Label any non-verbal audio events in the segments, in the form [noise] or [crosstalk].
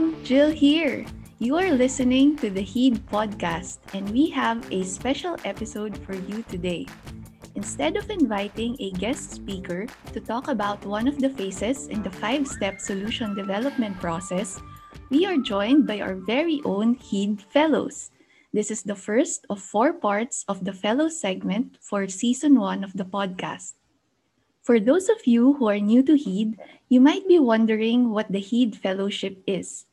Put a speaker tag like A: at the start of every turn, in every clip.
A: everyone, Jill here. You are listening to the HEED podcast, and we have a special episode for you today. Instead of inviting a guest speaker to talk about one of the phases in the five step solution development process, we are joined by our very own HEED Fellows. This is the first of four parts of the Fellows segment for season one of the podcast. For those of you who are new to HEED, you might be wondering what the HEED Fellowship is.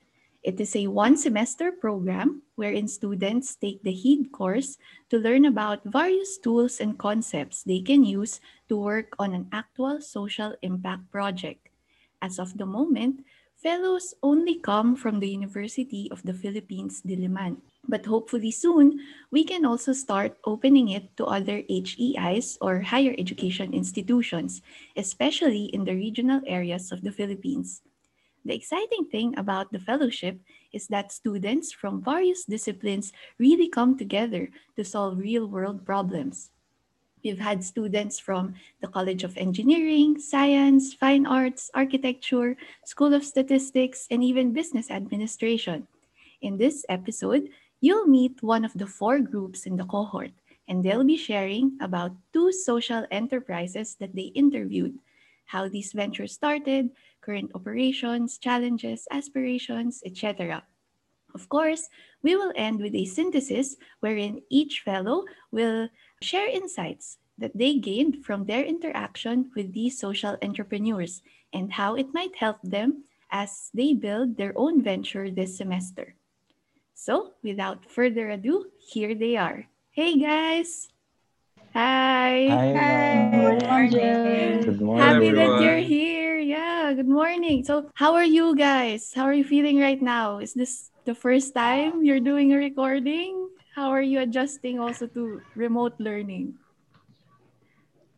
A: It is a one semester program wherein students take the HEED course to learn about various tools and concepts they can use to work on an actual social impact project. As of the moment, fellows only come from the University of the Philippines, Diliman. But hopefully soon, we can also start opening it to other HEIs or higher education institutions, especially in the regional areas of the Philippines. The exciting thing about the fellowship is that students from various disciplines really come together to solve real world problems. We've had students from the College of Engineering, Science, Fine Arts, Architecture, School of Statistics, and even Business Administration. In this episode, you'll meet one of the four groups in the cohort, and they'll be sharing about two social enterprises that they interviewed, how these ventures started, current operations, challenges, aspirations, etc. Of course, we will end with a synthesis wherein each fellow will share insights that they gained from their interaction with these social entrepreneurs and how it might help them as they build their own venture this semester. So, without further ado, here they are. Hey guys! Hi!
B: Hi.
C: Good morning.
B: Good morning.
A: Happy that you're here. Good morning. So, how are you guys? How are you feeling right now? Is this the first time you're doing a recording? How are you adjusting also to remote learning?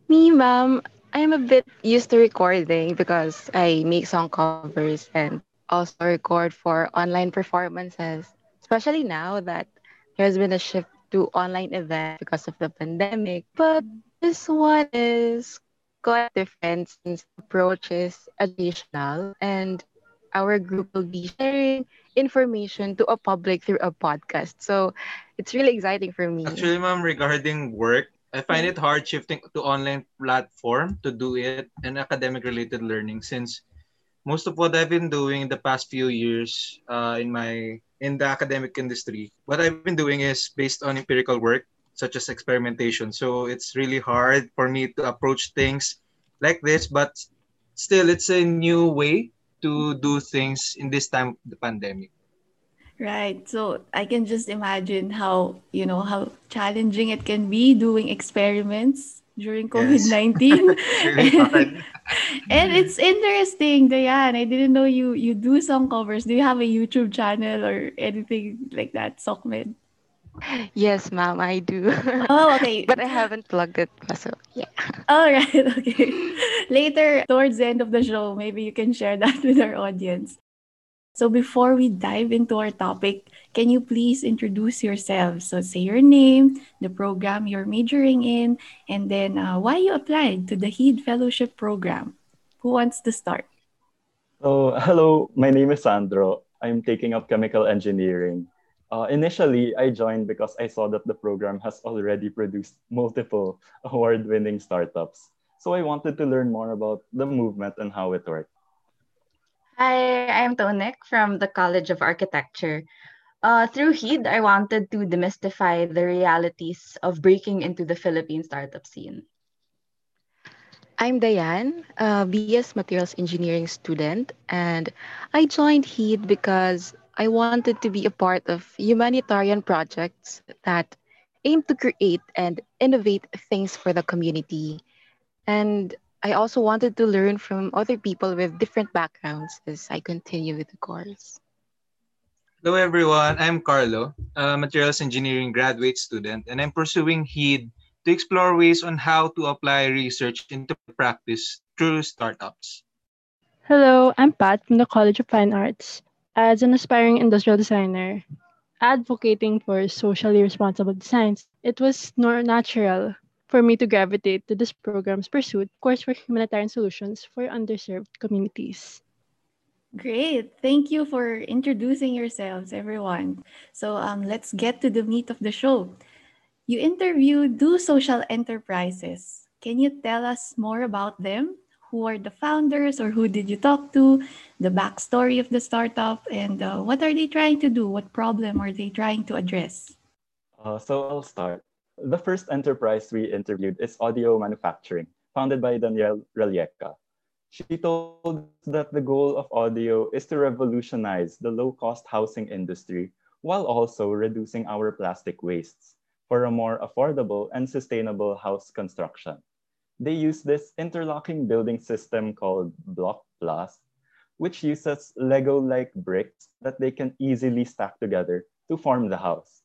C: Me, ma'am, I'm a bit used to recording because I make song covers and also record for online performances, especially now that there's been a shift to online events because of the pandemic. But this one is quite different since approach is educational and our group will be sharing information to a public through a podcast. So it's really exciting for me.
B: Actually, ma'am, regarding work, I find it hard shifting to online platform to do it and academic related learning since most of what I've been doing in the past few years uh, in my in the academic industry, what I've been doing is based on empirical work such as experimentation. So it's really hard for me to approach things like this, but still it's a new way to do things in this time of the pandemic.
A: Right. So I can just imagine how, you know, how challenging it can be doing experiments during COVID
B: Yes.
A: 19. [laughs]
B: Really hard. [laughs]
A: and it's interesting, Diane. I didn't know you you do song covers. Do you have a YouTube channel or anything like that, Sokmed?
C: Yes, ma'am, I do.
A: Oh, okay. [laughs]
C: but I haven't plugged it. So yeah.
A: All right. [laughs] Okay. Later, towards the end of the show, maybe you can share that [laughs] with our audience. So before we dive into our topic, can you please introduce yourself? So say your name, the program you're majoring in, and then uh, why you applied to the HEED Fellowship Program. Who wants to start?
D: So, hello, my name is Sandro. I'm taking up chemical engineering. Uh, initially, I joined because I saw that the program has already produced multiple [laughs] award winning startups. So, I wanted to learn more about the movement and how it worked.
E: Hi, I'm Tonek from the College of Architecture. Uh, through HEED, I wanted to demystify the realities of breaking into the Philippine startup scene.
C: I'm Diane, a BS Materials Engineering student, and I joined HEED because I wanted to be a part of humanitarian projects that aim to create and innovate things for the community. And I also wanted to learn from other people with different backgrounds as I continue with the course.
B: Hello everyone, I'm Carlo, a materials engineering graduate student, and I'm pursuing HEED to explore ways on how to apply research into practice through startups.
F: Hello, I'm Pat from the College of Fine Arts. As an aspiring industrial designer, advocating for socially responsible designs, it was nor natural for me to gravitate to this program's pursuit, course, for humanitarian solutions for underserved communities.
A: Great. Thank you for introducing yourselves, everyone. So um, let's get to the meat of the show. You interviewed Do Social Enterprises. Can you tell us more about them? Who are the founders or who did you talk to? The backstory of the startup and uh, what are they trying to do? What problem are they trying to address?
D: Uh, so I'll start. The first enterprise we interviewed is AUDEO Manufacturing, founded by Danielle Ralieca. She told that the goal of AUDEO is to revolutionize the low-cost housing industry while also reducing our plastic wastes for a more affordable and sustainable house construction. They use this interlocking building system called Block Plus, which uses Lego-like bricks that they can easily stack together to form the house.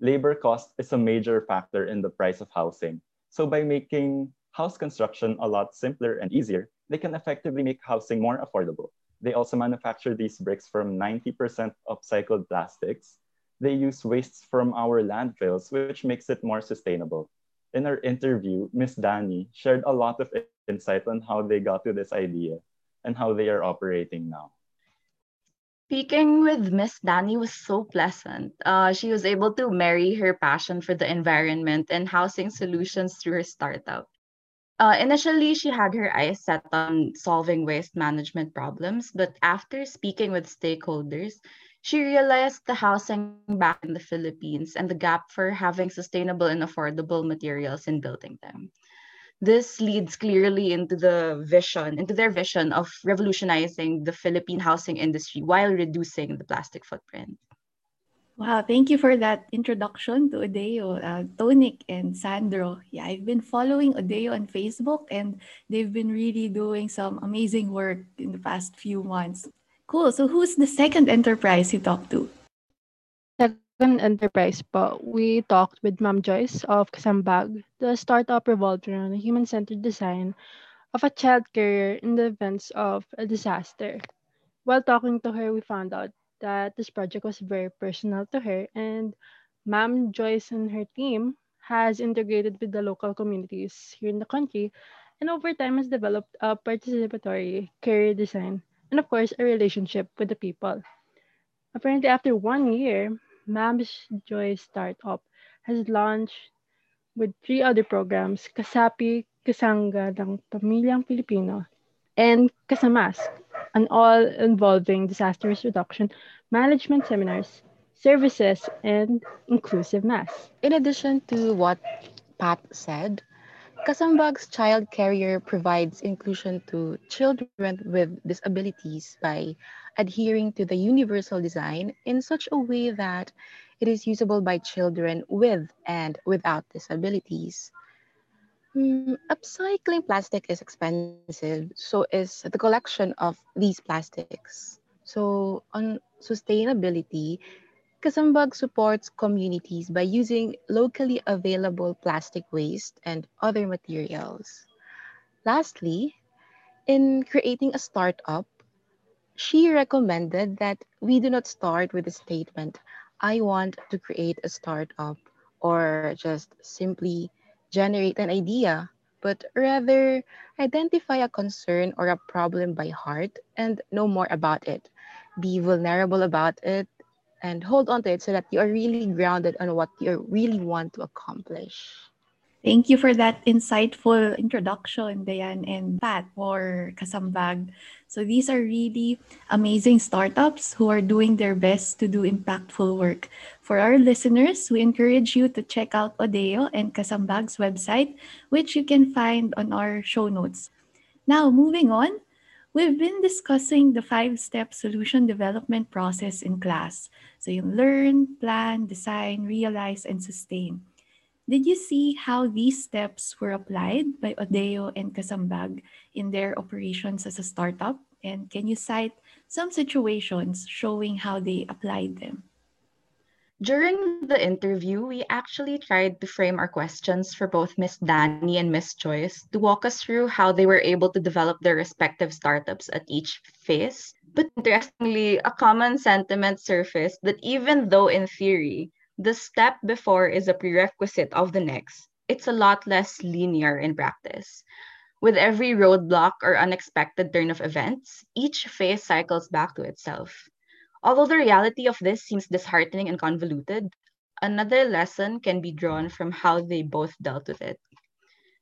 D: Labor cost is a major factor in the price of housing. So by making house construction a lot simpler and easier, they can effectively make housing more affordable. They also manufacture these bricks from 90% upcycled plastics. They use wastes from our landfills, which makes it more sustainable. In our interview, Miss Dani shared a lot of insight on how they got to this idea and how they are operating now.
E: Speaking with Miss Dani was so pleasant. Uh, she was able to marry her passion for the environment and housing solutions through her startup. Uh, initially, she had her eyes set on solving waste management problems, but after speaking with stakeholders, she realized the housing back in the Philippines and the gap for having sustainable and affordable materials in building them. This leads clearly into the vision, into their vision of revolutionizing the Philippine housing industry while reducing the plastic footprint.
A: Wow, thank you for that introduction to AUDEO, uh, Tonic, and Sandro. Yeah, I've been following AUDEO on Facebook, and they've been really doing some amazing work in the past few months. Cool. So, who's the second enterprise you talked to?
F: Second enterprise po, we talked with Ma'am Joyce of Kasambag. The startup revolved around the human-centered design of a child carrier in the events of a disaster. While talking to her, we found out that this project was very personal to her and Ma'am Joyce and her team has integrated with the local communities here in the country and over time has developed a participatory career design and of course a relationship with the people. Apparently after one year, Mam's Joy Startup has launched with three other programs, Kasapi, Kasanga ng Pamilyang Pilipino, and Kasamask, an all involving disaster risk reduction, management seminars, services, and inclusive mass.
C: In addition to what Pat said, Kasambag's child carrier provides inclusion to children with disabilities by adhering to the universal design in such a way that it is usable by children with and without disabilities. Mm, upcycling plastic is expensive, so is the collection of these plastics. So, on sustainability, Kasambag supports communities by using locally available plastic waste and other materials. Lastly, in creating a startup, she recommended that we do not start with a statement, I want to create a startup, or just simply generate an idea, but rather identify a concern or a problem by heart and know more about it. Be vulnerable about it and hold on to it so that you are really grounded on what you really want to accomplish.
A: Thank you for that insightful introduction, Diane and Pat, for Kasambag. So these are really amazing startups who are doing their best to do impactful work. For our listeners, we encourage you to check out AUDEO and Kasambag's website, which you can find on our show notes. Now, moving on, we've been discussing the five-step solution development process in class. So you learn, plan, design, realize, and sustain. Did you see how these steps were applied by Odeo and Kasambag in their operations as a startup? And can you cite some situations showing how they applied them?
E: During the interview, we actually tried to frame our questions for both Miss Danny and Miss Joyce to walk us through how they were able to develop their respective startups at each phase. But interestingly, a common sentiment surfaced that even though in theory the step before is a prerequisite of the next. It's a lot less linear in practice. With every roadblock or unexpected turn of events, each phase cycles back to itself. Although the reality of this seems disheartening and convoluted, another lesson can be drawn from how they both dealt with it.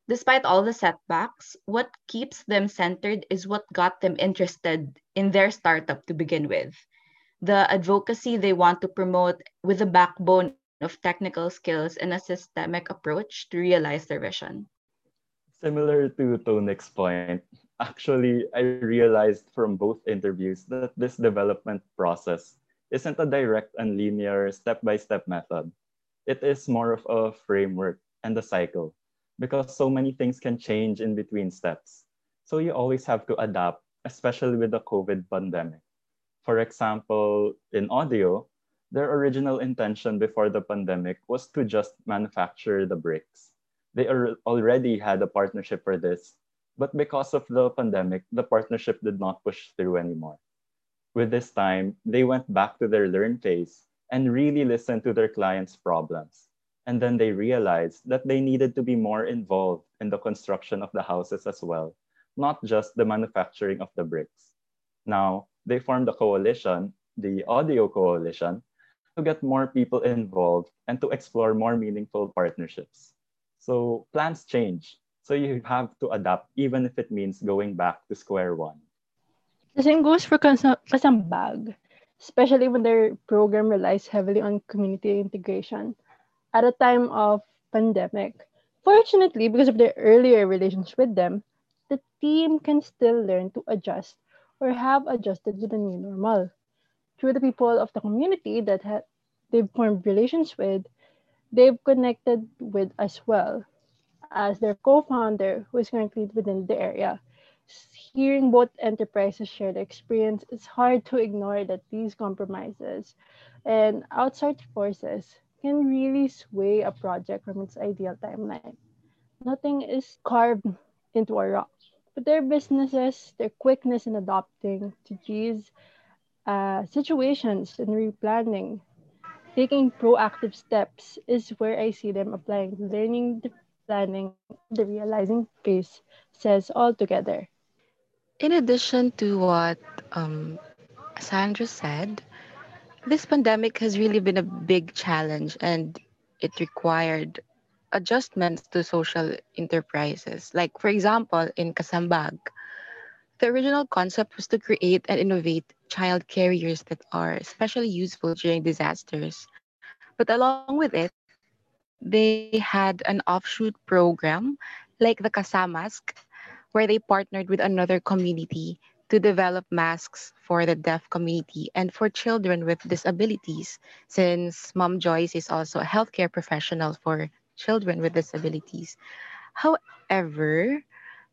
E: Despite all the setbacks, what keeps them centered is what got them interested in their startup to begin with. The advocacy they want to promote with a backbone of technical skills and a systemic approach to realize their vision.
D: Similar to Tonik's point, actually, I realized from both interviews that this development process isn't a direct and linear step by step method. It is more of a framework and a cycle because so many things can change in between steps. So you always have to adapt, especially with the COVID pandemic. For example, in AUDEO, their original intention before the pandemic was to just manufacture the bricks they already had a partnership for this, but because of the pandemic, the partnership did not push through anymore. With this time, they went back to their learn phase and really listened to their clients' problems. And then they realized that they needed to be more involved in the construction of the houses as well, not just the manufacturing of the bricks. Now, they formed a coalition, the AUDEO Coalition, to get more people involved and to explore more meaningful partnerships. So plans change. So you have to adapt, even if it means going back to square one.
F: The same goes for Kasambag, especially when their program relies heavily on community integration at a time of pandemic. Fortunately, because of their earlier relations with them, the team can still learn to adjust or have adjusted to the new normal. Through the people of the community that ha- they've formed relations with, they've connected with as well as their co-founder who is currently within the area. Hearing both enterprises share the experience, it's hard to ignore that these compromises and outside forces can really sway a project from its ideal timeline. Nothing is carved into a rock, but their businesses, their quickness in adapting to these uh, situations and replanning taking proactive steps is where I see them applying learning, planning, the realizing phase says all together.
C: In addition to what um, Sandra said, this pandemic has really been a big challenge and it required adjustments to social enterprises. Like, for example, in Kasambag, the original concept was to create and innovate child carriers that are especially useful during disasters. But along with it, they had an offshoot program like the Kasamask, where they partnered with another community to develop masks for the deaf community and for children with disabilities, since Mom Joyce is also a healthcare professional for children with disabilities. However,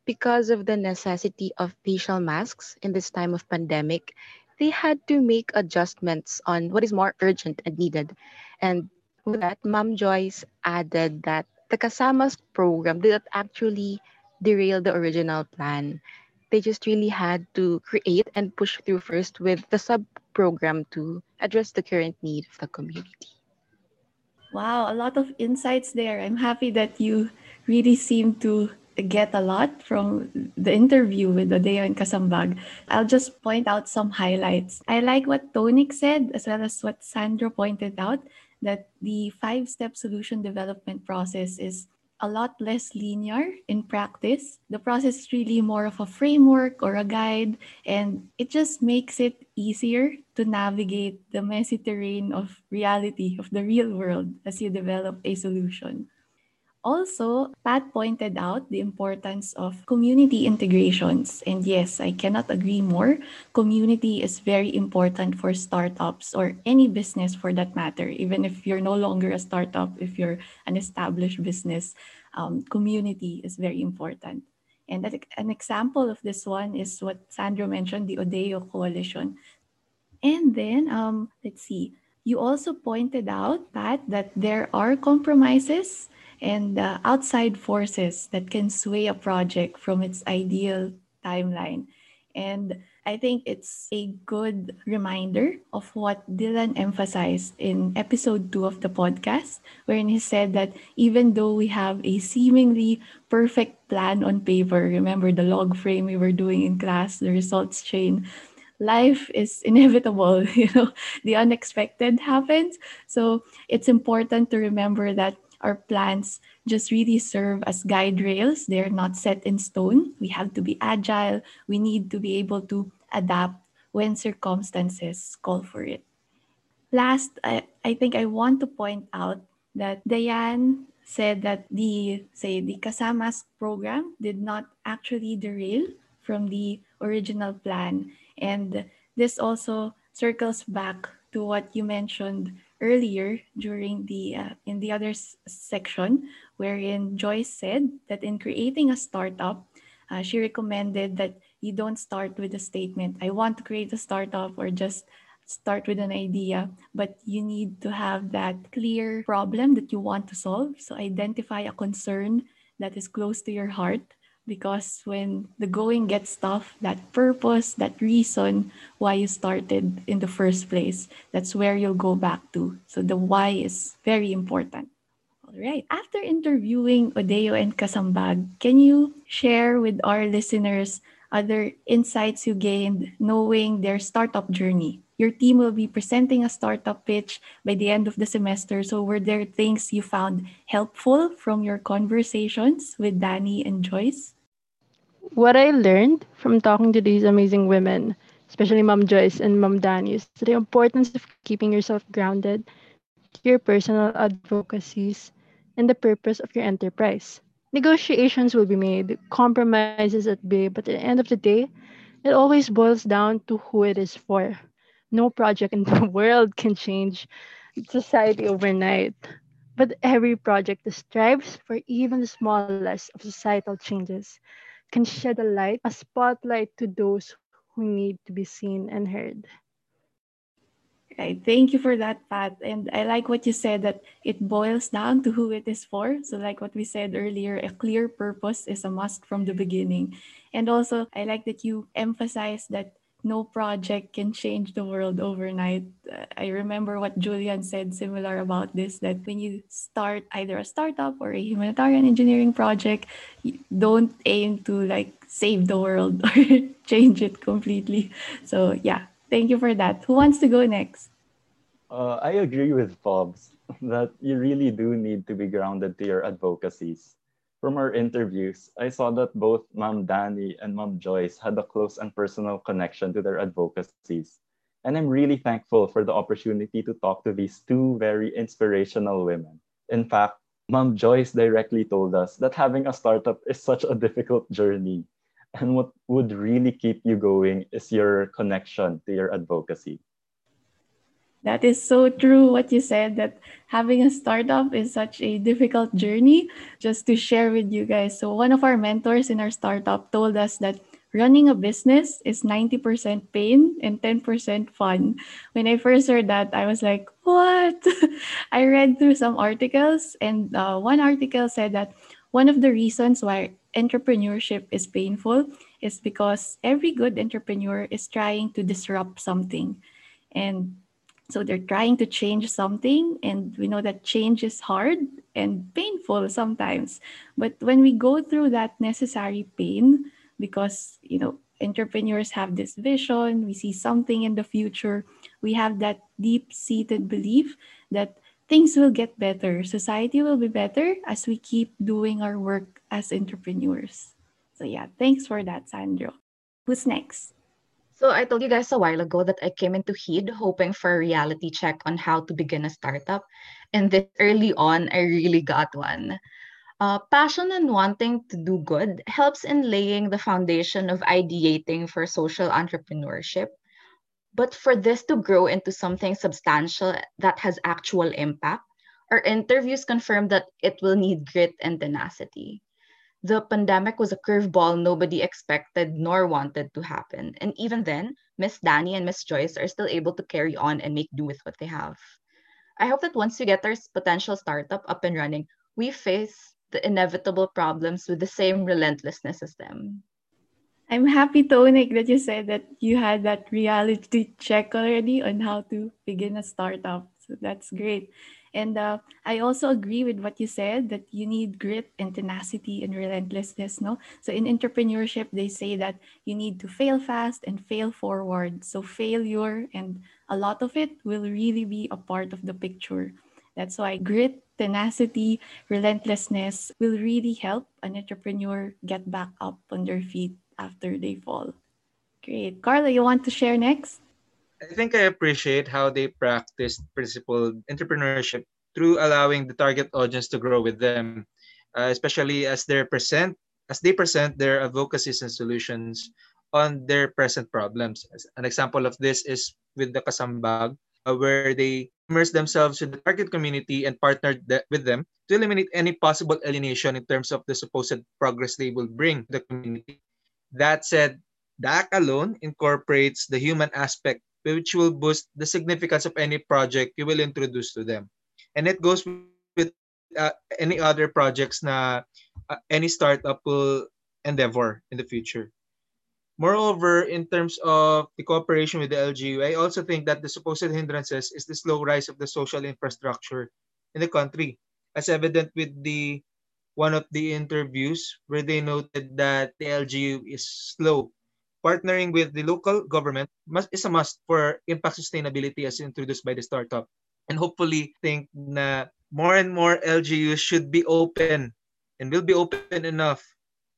C: because of the necessity of facial masks in this time of pandemic, they had to make adjustments on what is more urgent and needed. And that, Mom Joyce added that the Kasamask program did not actually derail the original plan. They just really had to create and push through first with the sub program to address the current need of the community.
A: Wow, a lot of insights there. I'm happy that you really seem to get a lot from the interview with AUDEO and Kasambag. I'll just point out some highlights. I like what Tonik said, as well as what Sandro pointed out, that the five step solution development process is a lot less linear in practice. The process is really more of a framework or a guide, and it just makes it easier to navigate the messy terrain of reality, of the real world, as you develop a solution. Also, Pat pointed out the importance of community integrations. And yes, I cannot agree more. Community is very important for startups or any business for that matter. Even if you're no longer a startup, if you're an established business, um, community is very important. And an example of this one is what Sandro mentioned, the AUDEO Coalition. And then, um, let's see, you also pointed out, Pat, that there are compromises and uh, outside forces that can sway a project from its ideal timeline. And I think it's a good reminder of what Dylan emphasized in episode two of the podcast, wherein he said that even though we have a seemingly perfect plan on paper, remember the log frame we were doing in class, the results chain, life is inevitable [laughs] you know the unexpected happens so it's important to remember that our plans just really serve as guide rails. They're not set in stone. We have to be agile. We need to be able to adapt when circumstances call for it. Last, I, I think I want to point out that Diane said that the say the Kasamask program did not actually derail from the original plan. And this also circles back to what you mentioned earlier during the uh, in the other section wherein Joyce said that in creating a startup uh, she recommended that you don't start with a statement. I want to create a startup or just start with an idea but you need to have that clear problem that you want to solve. So identify a concern that is close to your heart because when the going gets tough, that purpose, that reason why you started in the first place, that's where you'll go back to. So the why is very important. All right. After interviewing AUDEO and Kasambag, can you share with our listeners other insights you gained knowing their startup journey? Your team will be presenting a startup pitch by the end of the semester. So, were there things you found helpful from your conversations with Danny and Joyce?
F: What I learned from talking to these amazing women, especially Mom Joyce and Mom Danny, is the importance of keeping yourself grounded your personal advocacies and the purpose of your enterprise. Negotiations will be made, compromises at bay, but at the end of the day, it always boils down to who it is for. No project in [laughs] the world can change society overnight, but every project strives for even the smallest of societal changes can shed a light, a spotlight to those who need to be seen and heard.
A: Right. Thank you for that, Pat. And I like what you said that it boils down to who it is for. So, like what we said earlier, a clear purpose is a must from the beginning. And also, I like that you emphasize that no project can change the world overnight. I remember what Julian said similar about this that when you start either a startup or a humanitarian engineering project, don't aim to like save the world [laughs] or change it completely. So, yeah, Thank you for that. Who wants to go next?
D: Uh, I agree with Bob's [laughs] that you really do need to be grounded to your advocacies. From our interviews, I saw that both Mom Danny and Mom Joyce had a close and personal connection to their advocacies. And I'm really thankful for the opportunity to talk to these two very inspirational women. In fact, Mom Joyce directly told us that having a startup is such a difficult journey and what would really keep you going is your connection to your advocacy.
A: That is so true what you said that having a startup is such a difficult journey. Just to share with you guys. So, one of our mentors in our startup told us that running a business is 90% pain and 10% fun. When I first heard that, I was like, what? [laughs] I read through some articles, and uh, one article said that one of the reasons why entrepreneurship is painful is because every good entrepreneur is trying to disrupt something. And so they're trying to change something, and we know that change is hard and painful sometimes. But when we go through that necessary pain, because you know entrepreneurs have this vision, we see something in the future, we have that deep-seated belief that things will get better. Society will be better as we keep doing our work as entrepreneurs. So, yeah, thanks for that, Sandro. Who's next?
E: So, I told you guys a while ago that I came into HEED hoping for a reality check on how to begin a startup. And this early on, I really got one. Uh, passion and wanting to do good helps in laying the foundation of ideating for social entrepreneurship. But for this to grow into something substantial that has actual impact, our interviews confirmed that it will need grit and tenacity. The pandemic was a curveball nobody expected nor wanted to happen. And even then, Miss Danny and Miss Joyce are still able to carry on and make do with what they have. I hope that once we get our potential startup up and running, we face the inevitable problems with the same relentlessness as them.
A: I'm happy, Tonik, that you said that you had that reality check already on how to begin a startup. So that's great. And uh, I also agree with what you said that you need grit and tenacity and relentlessness. No, so in entrepreneurship they say that you need to fail fast and fail forward. So failure and a lot of it will really be a part of the picture. That's why grit, tenacity, relentlessness will really help an entrepreneur get back up on their feet after they fall. Great. Carla, you want to share next?
B: I think I appreciate how they practice principled entrepreneurship through allowing the target audience to grow with them, uh, especially as they present as they present their advocacies and solutions on their present problems. An example of this is with the Kasambag, uh, where they immerse themselves with the target community and partner th- with them to eliminate any possible alienation in terms of the supposed progress they will bring to the community. That said, DAC alone incorporates the human aspect which will boost the significance of any project you will introduce to them. And it goes with uh, any other projects na uh, any startup will endeavor in the future. Moreover, in terms of the cooperation with the LGU, I also think that the supposed hindrances is the slow rise of the social infrastructure in the country, as evident with the one of the interviews where they noted that the LGU is slow partnering with the local government must, is a must for impact sustainability as introduced by the startup. And hopefully think na more and more LGUs should be open and will be open enough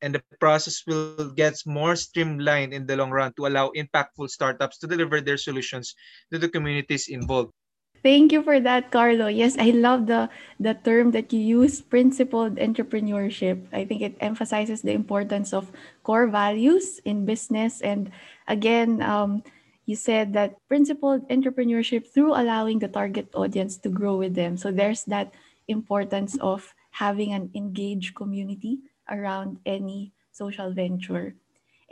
B: and the process will get more streamlined in the long run to allow impactful startups to deliver their solutions to the communities involved.
A: Thank you for that, Carlo. Yes, I love the the term that you use, principled entrepreneurship. I think it emphasizes the importance of core values in business. And again, um, you said that principled entrepreneurship through allowing the target audience to grow with them. So there's that importance of having an engaged community around any social venture.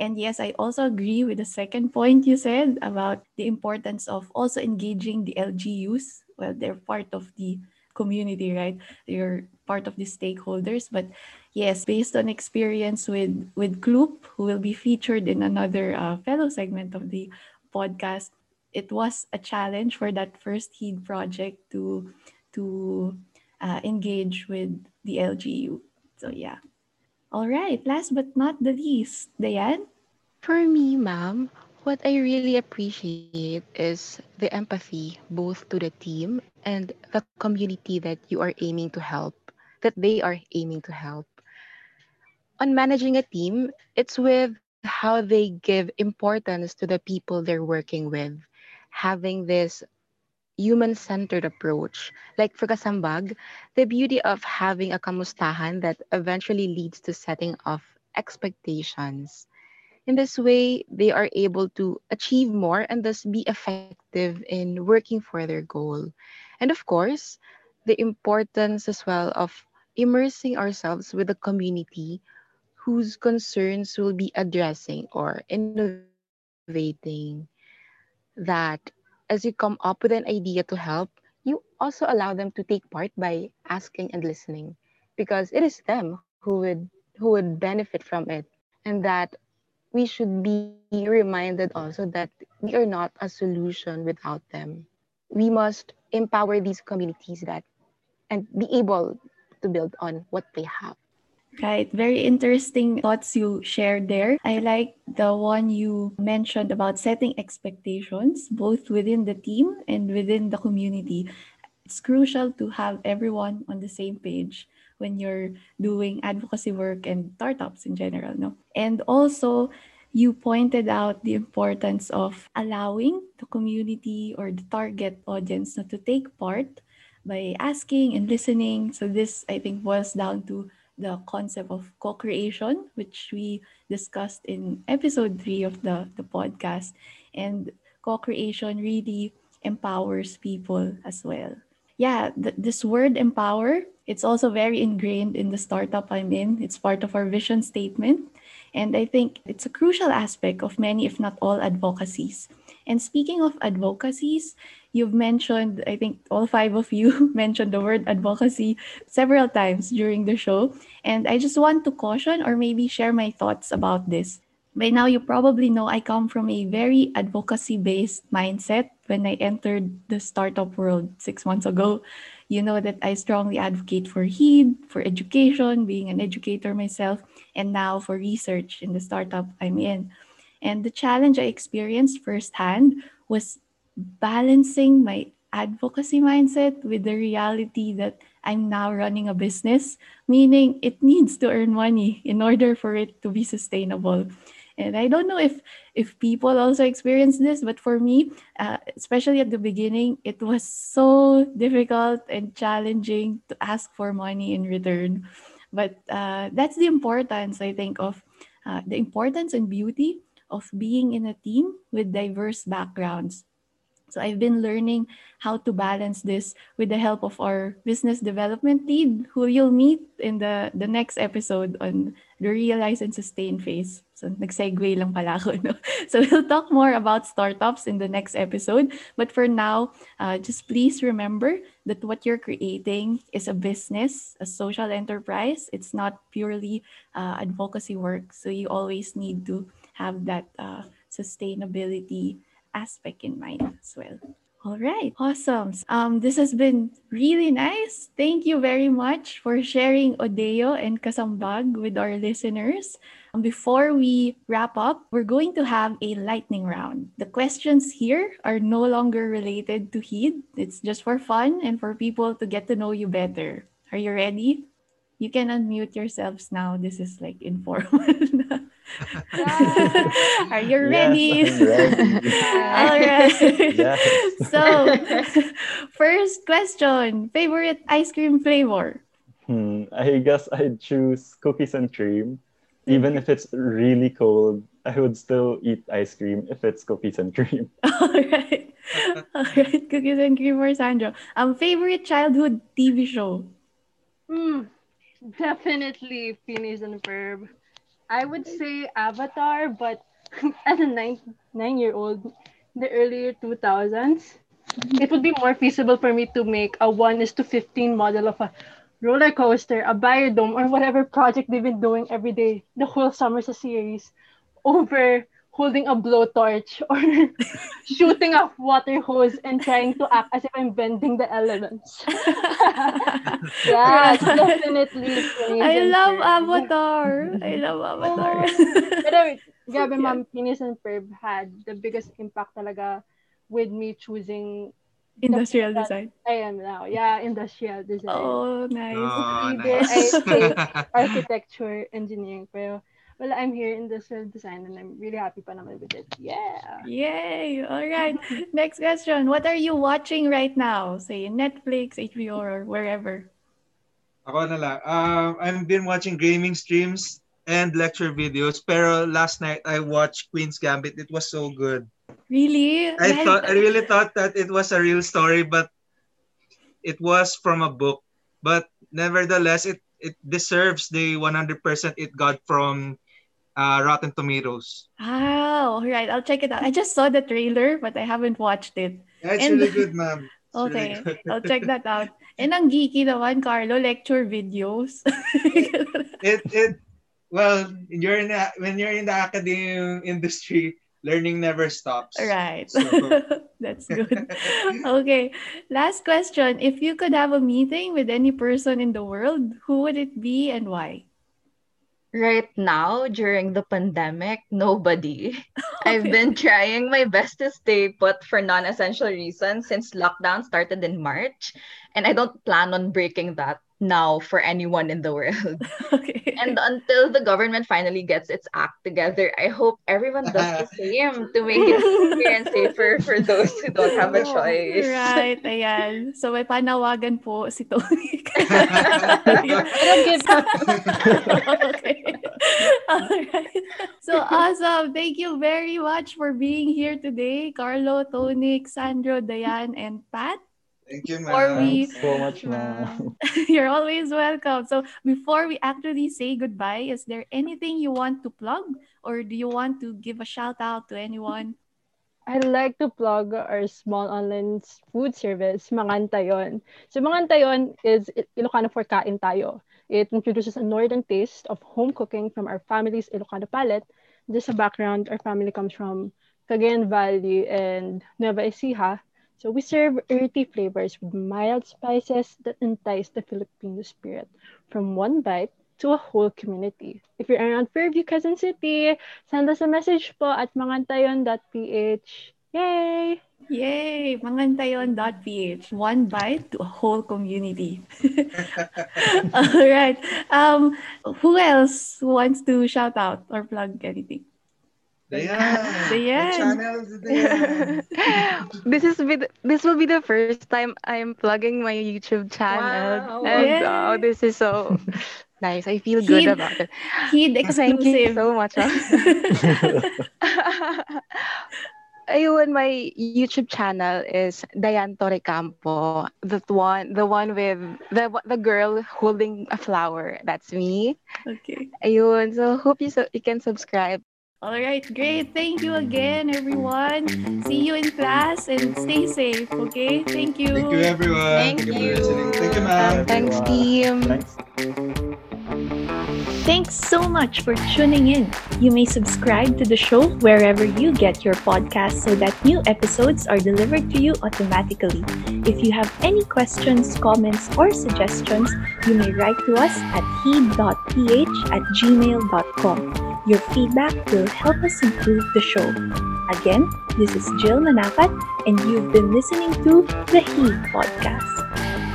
A: And yes, I also agree with the second point you said about the importance of also engaging the LGUs. Well, they're part of the community, right? They're part of the stakeholders. But yes, based on experience with with Kloop, who will be featured in another uh, fellow segment of the podcast, it was a challenge for that first HEED project to to uh, engage with the LGU. So yeah. All right. Last but not the least, Diane.
C: For me, ma'am, what I really appreciate is the empathy both to the team and the community that you are aiming to help, that they are aiming to help. On managing a team, it's with how they give importance to the people they're working with, having this human centered approach. Like for Kasambag, the beauty of having a kamustahan that eventually leads to setting of expectations in this way, they are able to achieve more and thus be effective in working for their goal. And of course, the importance as well of immersing ourselves with the community whose concerns will be addressing or innovating that as you come up with an idea to help, you also allow them to take part by asking and listening because it is them who would who would benefit from it and that we should be reminded also that we are not a solution without them. We must empower these communities that and be able to build on what they have.
A: Right. Very interesting thoughts you shared there. I like the one you mentioned about setting expectations both within the team and within the community. It's crucial to have everyone on the same page when you're doing advocacy work and startups in general, no? And also you pointed out the importance of allowing the community or the target audience to take part by asking and listening. So this I think boils down to the concept of co-creation, which we discussed in episode three of the, the podcast. And co-creation really empowers people as well yeah, th- this word empower, it's also very ingrained in the startup I'm in. It's part of our vision statement. And I think it's a crucial aspect of many, if not all, advocacies. And speaking of advocacies, you've mentioned, I think all five of you [laughs] mentioned the word advocacy several times during the show. And I just want to caution or maybe share my thoughts about this. By now you probably know I come from a very advocacy based mindset when I entered the startup world six months ago. You know that I strongly advocate for HEED, for education, being an educator myself, and now for research in the startup I'm in. And the challenge I experienced firsthand was balancing my advocacy mindset with the reality that I'm now running a business, meaning it needs to earn money in order for it to be sustainable. And I don't know if if people also experience this, but for me, uh, especially at the beginning, it was so difficult and challenging to ask for money in return. But uh, that's the importance, I think, of uh, the importance and beauty of being in a team with diverse backgrounds so I've been learning how to balance this with the help of our business development lead, who you'll meet in the, the next episode on the realize and sustain phase. So nag-segue lang pala ako, no? [laughs] So we'll talk more about startups in the next episode. But for now, uh, just please remember that what you're creating is a business, a social enterprise. It's not purely uh, advocacy work. So you always need to have that uh, sustainability aspect in mind as well. All right, awesome. Um, this has been really nice. Thank you very much for sharing AUDEO and Kasambag with our listeners. Um, before we wrap up, we're going to have a lightning round. The questions here are no longer related to HEED. It's just for fun and for people to get to know you better. Are you ready? You can unmute yourselves now. This is like informal. [laughs] [laughs] Are you ready?
D: Yes, I'm ready. [laughs]
A: All right.
D: Yes.
A: so, [laughs] first question favorite ice cream flavor?
D: Hmm, I guess I'd choose cookies and cream. Even if it's really cold, I would still eat ice cream if it's cookies and cream.
A: All right. All right. Cookies and cream for Sandro. Um, favorite childhood TV show?
F: Hmm, definitely Phineas and Ferb. I would say Avatar, but [laughs] as a nine nine year old, the earlier two thousands, it would be more feasible for me to make a one is to fifteen model of a roller coaster, a biodome, or whatever project they've been doing every day, the whole summer series, over holding a blowtorch [laughs] or shooting a water hose and trying to act as if I'm bending the elements. [laughs] yeah, definitely. Phineas
A: I love
F: Ferb.
A: Avatar. I love [laughs] Avatar. Oh.
F: Pero grabe
A: Yeah.
F: ma'am, Phineas and Ferb had the biggest impact talaga with me choosing
A: Industrial design.
F: I am now. Yeah, industrial design.
A: Oh, nice.
B: Oh,
F: Either I take architecture, engineering, pero well, I'm here in this industrial design and I'm really happy pa naman with it. Yeah.
A: Yay! All right. [laughs] Next question. What are you watching right now? Say Netflix, HBO, or wherever.
B: Ako na lang. Um, I've been watching gaming streams and lecture videos. Pero last night I watched Queen's Gambit. It was so good.
A: Really?
B: I
A: Well,
B: thought I really thought that it was a real story, but it was from a book. But nevertheless, it it deserves the 100% it got from uh, Rotten Tomatoes.
A: Ah, all right. I'll check it out. I just saw the trailer, but I haven't watched it.
B: Yeah, it's
A: And-
B: really good, ma'am. It's
A: Okay.
B: really good.
A: I'll check that out. And ang geeky naman, Carlo, lecture videos. [laughs]
B: it it well, you're in a, when you're in the academic industry, learning never stops.
A: right.
B: So- [laughs]
A: That's good. Okay. Last question. If you could have a meeting with any person in the world, who would it be and why?
E: Right now, during the pandemic, nobody. [laughs] I've been trying my best to stay put for non essential reasons since lockdown started in March. And I don't plan on breaking that now for anyone in the world. [laughs]
A: Okay.
E: And until the government finally gets its act together, I hope everyone does the uh-huh. same to make it easier and safer for those who don't have a [laughs] choice.
A: Right, ayan. So may panawagan po si Tony. [laughs]
F: Pero give
A: okay. Alright. So awesome. Thank you very much for being here today, Carlo, Tony, Sandro, Diane, and Pat.
B: Thank you,
A: Before
B: ma'am.
A: we-
D: Thanks so much, ma'am. [laughs]
A: You're always welcome. So before we actually say goodbye, is there anything you want to plug or do you want to give a shout out to anyone?
F: I'd like to plug our small online food service, Mangantayon. So Mangantayon is I- Ilocano for kain tayo. It introduces a northern taste of home cooking from our family's Ilocano palate just a background, our family comes from Cagayan Valley and Nueva Ecija. So we serve earthy flavors with mild spices that entice the Filipino spirit from one bite to a whole community. If you're around Fairview, Quezon City, send us a message po at mangantayon.ph. Yay!
A: Yay! Mangantayon.ph. One bite to a whole community. [laughs] [laughs] All right. Um, who else wants to shout out or plug anything?
B: Dayan!
A: Dayan.
B: The Dayan. [laughs]
C: this is be this will be the first time I'm plugging my YouTube channel.
E: Wow.
C: And
A: Yay.
C: oh, this is so [laughs] nice. I feel good
A: Heed-
C: about it.
A: Heed exclusive. [laughs]
C: Thank you so much. Ayun, my YouTube channel is Dayan Torrecampo. That one, the one with the the girl holding a flower. That's me.
A: okay.
C: Ayun, so hope you so you can subscribe.
A: All right, great. Thank you again, everyone. See you in class and stay safe, okay? Thank you.
B: Thank you, everyone.
E: Thank you for
B: listening. Thank you, ma'am.
C: Thanks, team.
D: Thanks.
A: Thanks so much for tuning in. You may subscribe to the show wherever you get your podcasts so that new episodes are delivered to you automatically. If you have any questions, comments, or suggestions, you may write to us at heed.ph at gmail.com. Your feedback will help us improve the show. Again, this is Jill Manapat, and you've been listening to the Heed Podcast.